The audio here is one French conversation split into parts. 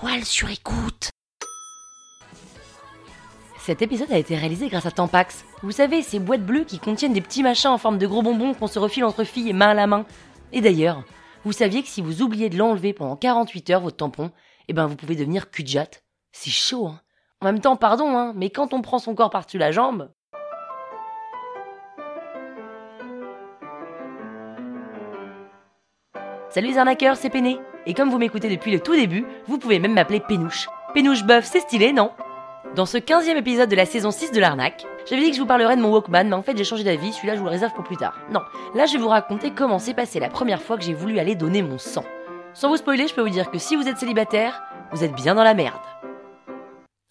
étoiles sur écoute. Cet épisode a été réalisé grâce à Tampax. Vous savez, ces boîtes bleues qui contiennent des petits machins en forme de gros bonbons qu'on se refile entre filles main à la main. Et d'ailleurs, vous saviez que si vous oubliez de l'enlever pendant 48 heures, votre tampon, eh ben vous pouvez devenir cul C'est chaud, hein. En même temps, pardon, hein, mais quand on prend son corps par-dessus la jambe, Salut les arnaqueurs, c'est Péné. Et comme vous m'écoutez depuis le tout début, vous pouvez même m'appeler Pénouche. Pénouche Buff, c'est stylé, non? Dans ce 15e épisode de la saison 6 de l'arnaque, j'avais dit que je vous parlerais de mon Walkman, mais en fait j'ai changé d'avis, celui-là je vous le réserve pour plus tard. Non, là je vais vous raconter comment s'est passé la première fois que j'ai voulu aller donner mon sang. Sans vous spoiler, je peux vous dire que si vous êtes célibataire, vous êtes bien dans la merde.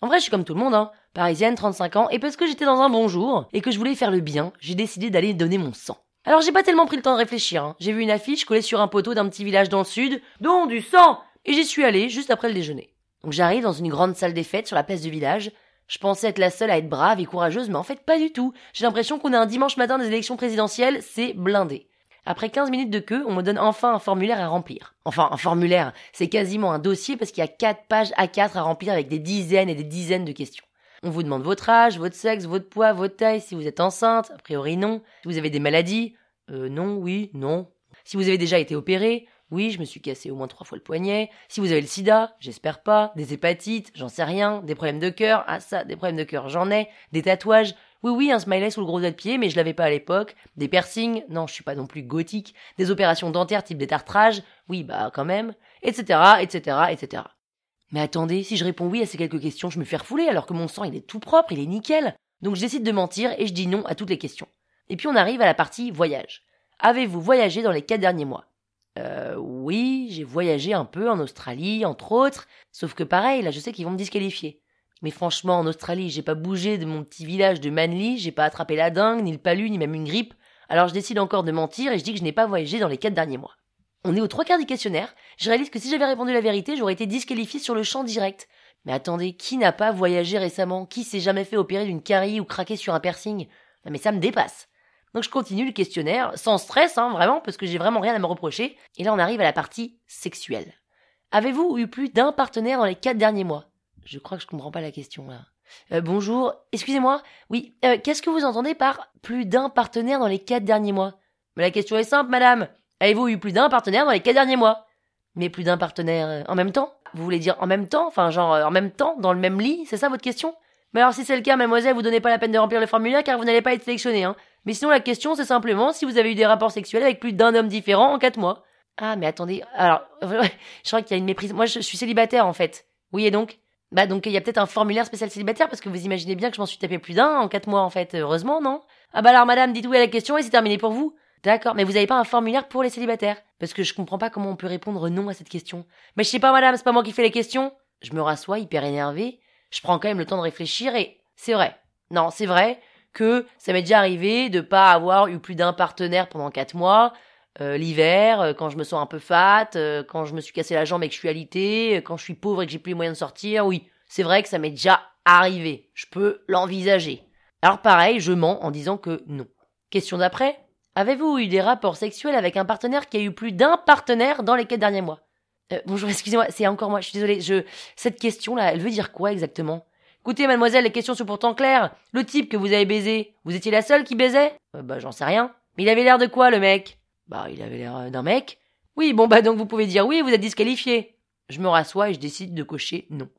En vrai, je suis comme tout le monde, hein. Parisienne, 35 ans, et parce que j'étais dans un bon jour, et que je voulais faire le bien, j'ai décidé d'aller donner mon sang. Alors j'ai pas tellement pris le temps de réfléchir. Hein. J'ai vu une affiche collée sur un poteau d'un petit village dans le sud, dont du sang Et j'y suis allée juste après le déjeuner. Donc j'arrive dans une grande salle des fêtes sur la place du village. Je pensais être la seule à être brave et courageuse, mais en fait pas du tout. J'ai l'impression qu'on est un dimanche matin des élections présidentielles, c'est blindé. Après 15 minutes de queue, on me donne enfin un formulaire à remplir. Enfin, un formulaire, c'est quasiment un dossier parce qu'il y a 4 pages à 4 à remplir avec des dizaines et des dizaines de questions. On vous demande votre âge, votre sexe, votre poids, votre taille, si vous êtes enceinte, a priori non. Si vous avez des maladies, euh, non, oui, non. Si vous avez déjà été opéré, oui, je me suis cassé au moins trois fois le poignet. Si vous avez le sida, j'espère pas. Des hépatites, j'en sais rien. Des problèmes de cœur, ah ça, des problèmes de cœur, j'en ai. Des tatouages, oui, oui, un smiley sous le gros doigt de pied, mais je l'avais pas à l'époque. Des piercings, non, je suis pas non plus gothique. Des opérations dentaires type détartrage, oui, bah quand même. Etc., etc., etc. Mais attendez, si je réponds oui à ces quelques questions, je me fais refouler alors que mon sang il est tout propre, il est nickel. Donc je décide de mentir et je dis non à toutes les questions. Et puis on arrive à la partie voyage. Avez-vous voyagé dans les quatre derniers mois? Euh oui, j'ai voyagé un peu en Australie, entre autres. Sauf que pareil, là je sais qu'ils vont me disqualifier. Mais franchement, en Australie, j'ai pas bougé de mon petit village de Manly, j'ai pas attrapé la dingue, ni le palu, ni même une grippe. Alors je décide encore de mentir et je dis que je n'ai pas voyagé dans les quatre derniers mois. On est aux trois quarts du questionnaire. Je réalise que si j'avais répondu la vérité, j'aurais été disqualifié sur le champ direct. Mais attendez, qui n'a pas voyagé récemment? Qui s'est jamais fait opérer d'une carie ou craqué sur un piercing? Mais ça me dépasse. Donc je continue le questionnaire, sans stress, hein, vraiment, parce que j'ai vraiment rien à me reprocher. Et là on arrive à la partie sexuelle. Avez-vous eu plus d'un partenaire dans les quatre derniers mois? Je crois que je comprends pas la question là. Euh, bonjour, excusez-moi. Oui, euh, qu'est-ce que vous entendez par plus d'un partenaire dans les quatre derniers mois? Mais la question est simple, madame. Avez-vous eu plus d'un partenaire dans les quatre derniers mois? Mais plus d'un partenaire euh, en même temps? Vous voulez dire en même temps? Enfin, genre en même temps, dans le même lit? C'est ça votre question? Mais alors si c'est le cas, mademoiselle, vous donnez pas la peine de remplir le formulaire car vous n'allez pas être sélectionné, hein. Mais sinon la question c'est simplement si vous avez eu des rapports sexuels avec plus d'un homme différent en quatre mois. Ah mais attendez, alors je crois qu'il y a une méprise. Moi je suis célibataire en fait. Oui et donc? Bah donc il y a peut-être un formulaire spécial célibataire parce que vous imaginez bien que je m'en suis tapé plus d'un en quatre mois en fait. Heureusement non? Ah bah alors madame, dites oui à la question et c'est terminé pour vous. D'accord, mais vous n'avez pas un formulaire pour les célibataires? Parce que je comprends pas comment on peut répondre non à cette question. Mais je sais pas, madame, c'est pas moi qui fais les questions. Je me rassois, hyper énervé. Je prends quand même le temps de réfléchir et c'est vrai. Non, c'est vrai que ça m'est déjà arrivé de pas avoir eu plus d'un partenaire pendant quatre mois. Euh, l'hiver, euh, quand je me sens un peu fat, euh, quand je me suis cassé la jambe et que je suis alité, quand je suis pauvre et que j'ai plus les moyens de sortir, oui, c'est vrai que ça m'est déjà arrivé. Je peux l'envisager. Alors pareil, je mens en disant que non. Question d'après Avez-vous eu des rapports sexuels avec un partenaire qui a eu plus d'un partenaire dans les quatre derniers mois? Bonjour, excusez-moi, c'est encore moi, je suis désolée. Je... Cette question-là, elle veut dire quoi exactement? Écoutez, mademoiselle, les questions sont pourtant claires. Le type que vous avez baisé, vous étiez la seule qui baisait? Euh, Bah, j'en sais rien. Mais il avait l'air de quoi, le mec? Bah, il avait l'air euh, d'un mec. Oui, bon, bah donc vous pouvez dire oui, vous êtes disqualifié. Je me rassois et je décide de cocher non.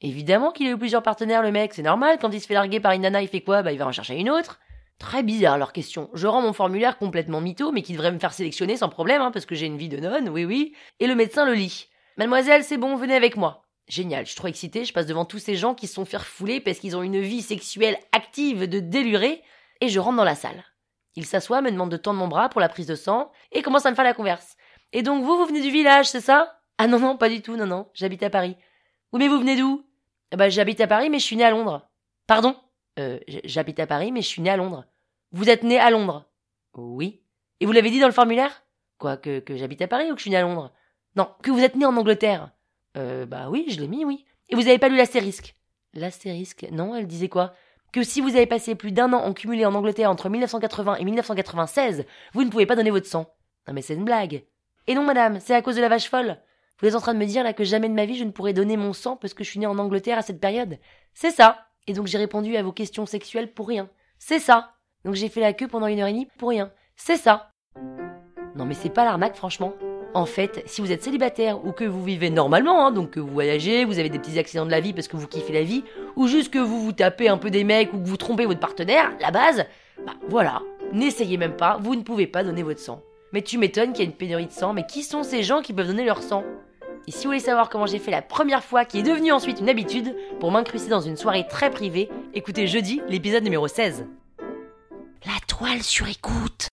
Évidemment qu'il a eu plusieurs partenaires, le mec, c'est normal, quand il se fait larguer par une nana, il fait quoi? Bah, il va en chercher une autre. Très bizarre leur question. Je rends mon formulaire complètement mytho, mais qui devrait me faire sélectionner sans problème, hein, parce que j'ai une vie de nonne, oui oui. Et le médecin le lit. Mademoiselle, c'est bon, venez avec moi. Génial, je suis trop excitée, je passe devant tous ces gens qui se sont fait refouler parce qu'ils ont une vie sexuelle active de déluré, et je rentre dans la salle. Il s'assoit, me demande de tendre mon bras pour la prise de sang, et commence à me faire la converse. Et donc vous, vous venez du village, c'est ça? Ah non, non, pas du tout, non, non, j'habite à Paris. Oui, mais vous venez d'où? Bah j'habite à Paris, mais je suis née à Londres. Pardon? Euh, j'habite à Paris, mais je suis né à Londres. Vous êtes né à Londres? Oui. Et vous l'avez dit dans le formulaire? Quoi, que, j'habite à Paris ou que je suis né à Londres? Non, que vous êtes né en Angleterre. Euh, bah oui, je l'ai mis, oui. Et vous avez pas lu l'astérisque? L'astérisque Non, elle disait quoi? Que si vous avez passé plus d'un an en cumulé en Angleterre entre 1980 et 1996, vous ne pouvez pas donner votre sang. Non mais c'est une blague. Et non, madame, c'est à cause de la vache folle. Vous êtes en train de me dire là que jamais de ma vie je ne pourrais donner mon sang parce que je suis née en Angleterre à cette période? C'est ça. Et donc j'ai répondu à vos questions sexuelles pour rien. C'est ça. Donc j'ai fait la queue pendant une heure et demie pour rien. C'est ça. Non mais c'est pas l'arnaque franchement. En fait, si vous êtes célibataire ou que vous vivez normalement, hein, donc que vous voyagez, vous avez des petits accidents de la vie parce que vous kiffez la vie, ou juste que vous vous tapez un peu des mecs ou que vous trompez votre partenaire, la base, bah voilà, n'essayez même pas, vous ne pouvez pas donner votre sang. Mais tu m'étonnes qu'il y a une pénurie de sang, mais qui sont ces gens qui peuvent donner leur sang? Et si vous voulez savoir comment j'ai fait la première fois, qui est devenue ensuite une habitude, pour m'incruster dans une soirée très privée, écoutez jeudi l'épisode numéro 16. La toile sur écoute